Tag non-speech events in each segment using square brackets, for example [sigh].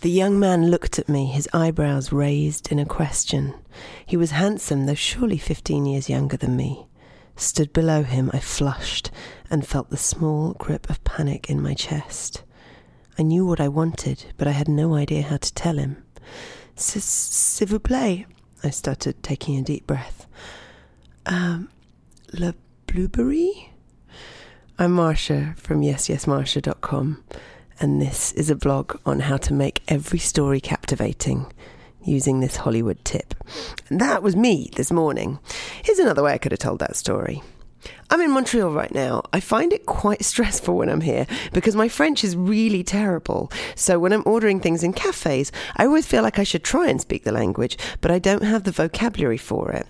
The young man looked at me, his eyebrows raised in a question. He was handsome, though surely fifteen years younger than me. Stood below him, I flushed and felt the small grip of panic in my chest. I knew what I wanted, but I had no idea how to tell him. S'il vous plaît, I stuttered, taking a deep breath. Um, Le Blueberry? I'm Marsha from yesyesmarsha.com and this is a blog on how to make every story captivating using this Hollywood tip. And that was me this morning. Here's another way I could have told that story. I'm in Montreal right now. I find it quite [laughs] stressful when I'm here because my French is really terrible. So when I'm ordering things in cafes, I always feel like I should try and speak the language, but I don't have the vocabulary for it.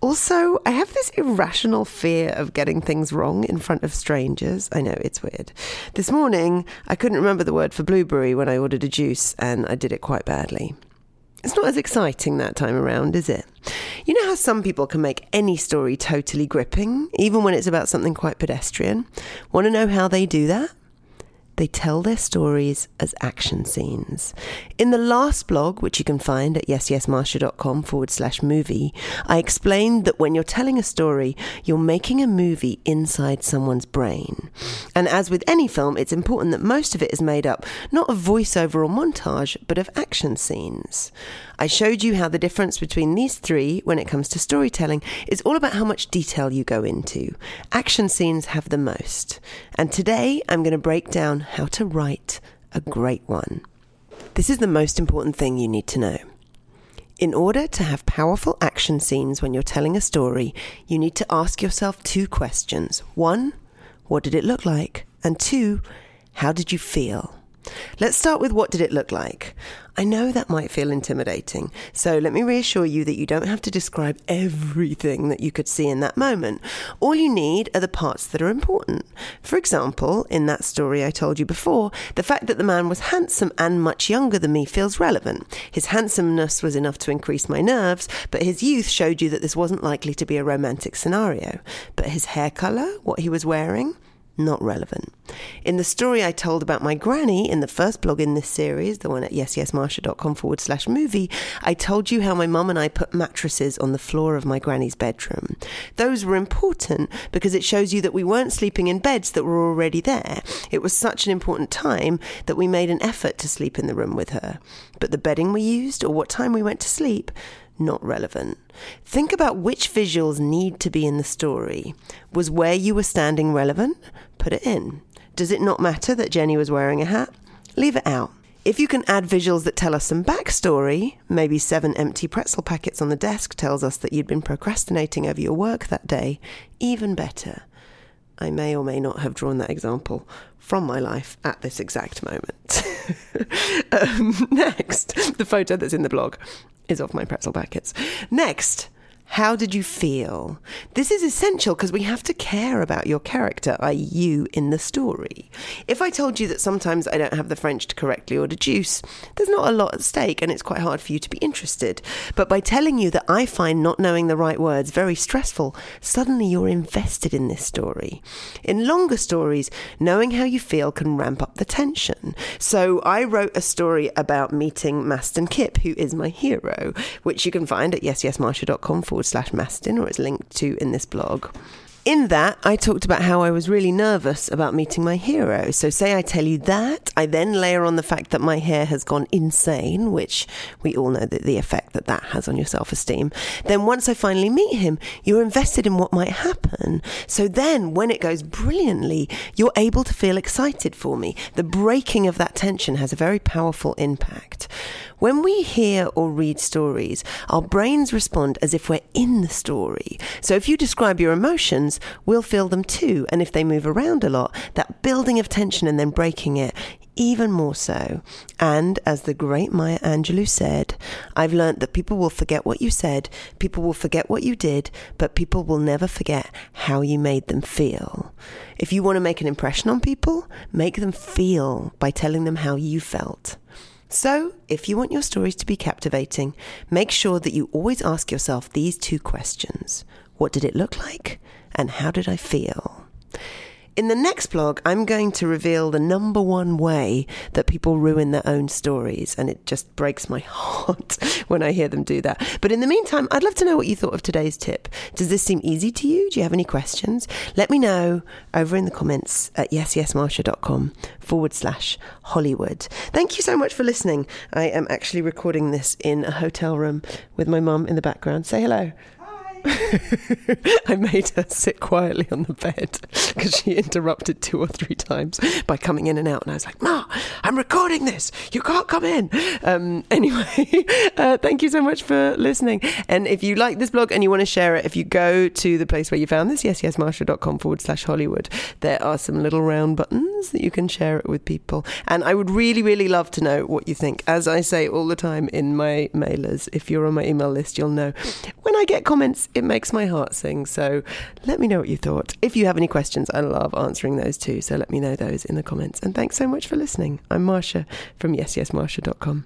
Also, I have this irrational fear of getting things wrong in front of strangers. I know it's weird. This morning, I couldn't remember the word for blueberry when I ordered a juice and I did it quite badly. It's not as exciting that time around, is it? You know how some people can make any story totally gripping, even when it's about something quite pedestrian? Want to know how they do that? They tell their stories as action scenes. In the last blog, which you can find at yesyesmarsha.com forward slash movie, I explained that when you're telling a story, you're making a movie inside someone's brain. And as with any film, it's important that most of it is made up not of voiceover or montage, but of action scenes. I showed you how the difference between these three when it comes to storytelling is all about how much detail you go into. Action scenes have the most. And today I'm going to break down how to write a great one. This is the most important thing you need to know. In order to have powerful action scenes when you're telling a story, you need to ask yourself two questions. One, what did it look like? And two, how did you feel? Let's start with what did it look like? I know that might feel intimidating, so let me reassure you that you don't have to describe everything that you could see in that moment. All you need are the parts that are important. For example, in that story I told you before, the fact that the man was handsome and much younger than me feels relevant. His handsomeness was enough to increase my nerves, but his youth showed you that this wasn't likely to be a romantic scenario. But his hair colour, what he was wearing, not relevant. In the story I told about my granny in the first blog in this series, the one at yesyesmarsha.com forward slash movie, I told you how my mum and I put mattresses on the floor of my granny's bedroom. Those were important because it shows you that we weren't sleeping in beds that were already there. It was such an important time that we made an effort to sleep in the room with her. But the bedding we used or what time we went to sleep, not relevant. Think about which visuals need to be in the story. Was where you were standing relevant? Put it in. Does it not matter that Jenny was wearing a hat? Leave it out. If you can add visuals that tell us some backstory, maybe seven empty pretzel packets on the desk tells us that you'd been procrastinating over your work that day, even better. I may or may not have drawn that example from my life at this exact moment. [laughs] [laughs] um, next, the photo that's in the blog is of my pretzel packets. Next, how did you feel? This is essential because we have to care about your character, i.e., you in the story. If I told you that sometimes I don't have the French to correctly order juice, there's not a lot at stake and it's quite hard for you to be interested. But by telling you that I find not knowing the right words very stressful, suddenly you're invested in this story. In longer stories, knowing how you feel can ramp up the tension. So I wrote a story about meeting Mastin Kipp, who is my hero, which you can find at yesyesmarsha.com forward forward slash Mastin, or it's linked to in this blog. In that, I talked about how I was really nervous about meeting my hero. So, say I tell you that, I then layer on the fact that my hair has gone insane, which we all know that the effect that that has on your self esteem. Then, once I finally meet him, you're invested in what might happen. So, then when it goes brilliantly, you're able to feel excited for me. The breaking of that tension has a very powerful impact. When we hear or read stories, our brains respond as if we're in the story. So if you describe your emotions, we'll feel them too. And if they move around a lot, that building of tension and then breaking it, even more so. And as the great Maya Angelou said, I've learnt that people will forget what you said, people will forget what you did, but people will never forget how you made them feel. If you want to make an impression on people, make them feel by telling them how you felt. So, if you want your stories to be captivating, make sure that you always ask yourself these two questions What did it look like? And how did I feel? In the next blog, I'm going to reveal the number one way that people ruin their own stories, and it just breaks my [laughs] heart when I hear them do that. But in the meantime, I'd love to know what you thought of today's tip. Does this seem easy to you? Do you have any questions? Let me know over in the comments at yesyesmarsha.com forward slash Hollywood. Thank you so much for listening. I am actually recording this in a hotel room with my mum in the background. Say hello. [laughs] I made her sit quietly on the bed because she interrupted two or three times by coming in and out. And I was like, Ma, I'm recording this. You can't come in. Um, anyway, [laughs] uh, thank you so much for listening. And if you like this blog and you want to share it, if you go to the place where you found this, yes, yesyesmarsha.com forward slash Hollywood, there are some little round buttons that you can share it with people. And I would really, really love to know what you think. As I say all the time in my mailers, if you're on my email list, you'll know when I get comments it makes my heart sing. So let me know what you thought. If you have any questions, I love answering those too. So let me know those in the comments. And thanks so much for listening. I'm Marsha from yesyesmarsha.com.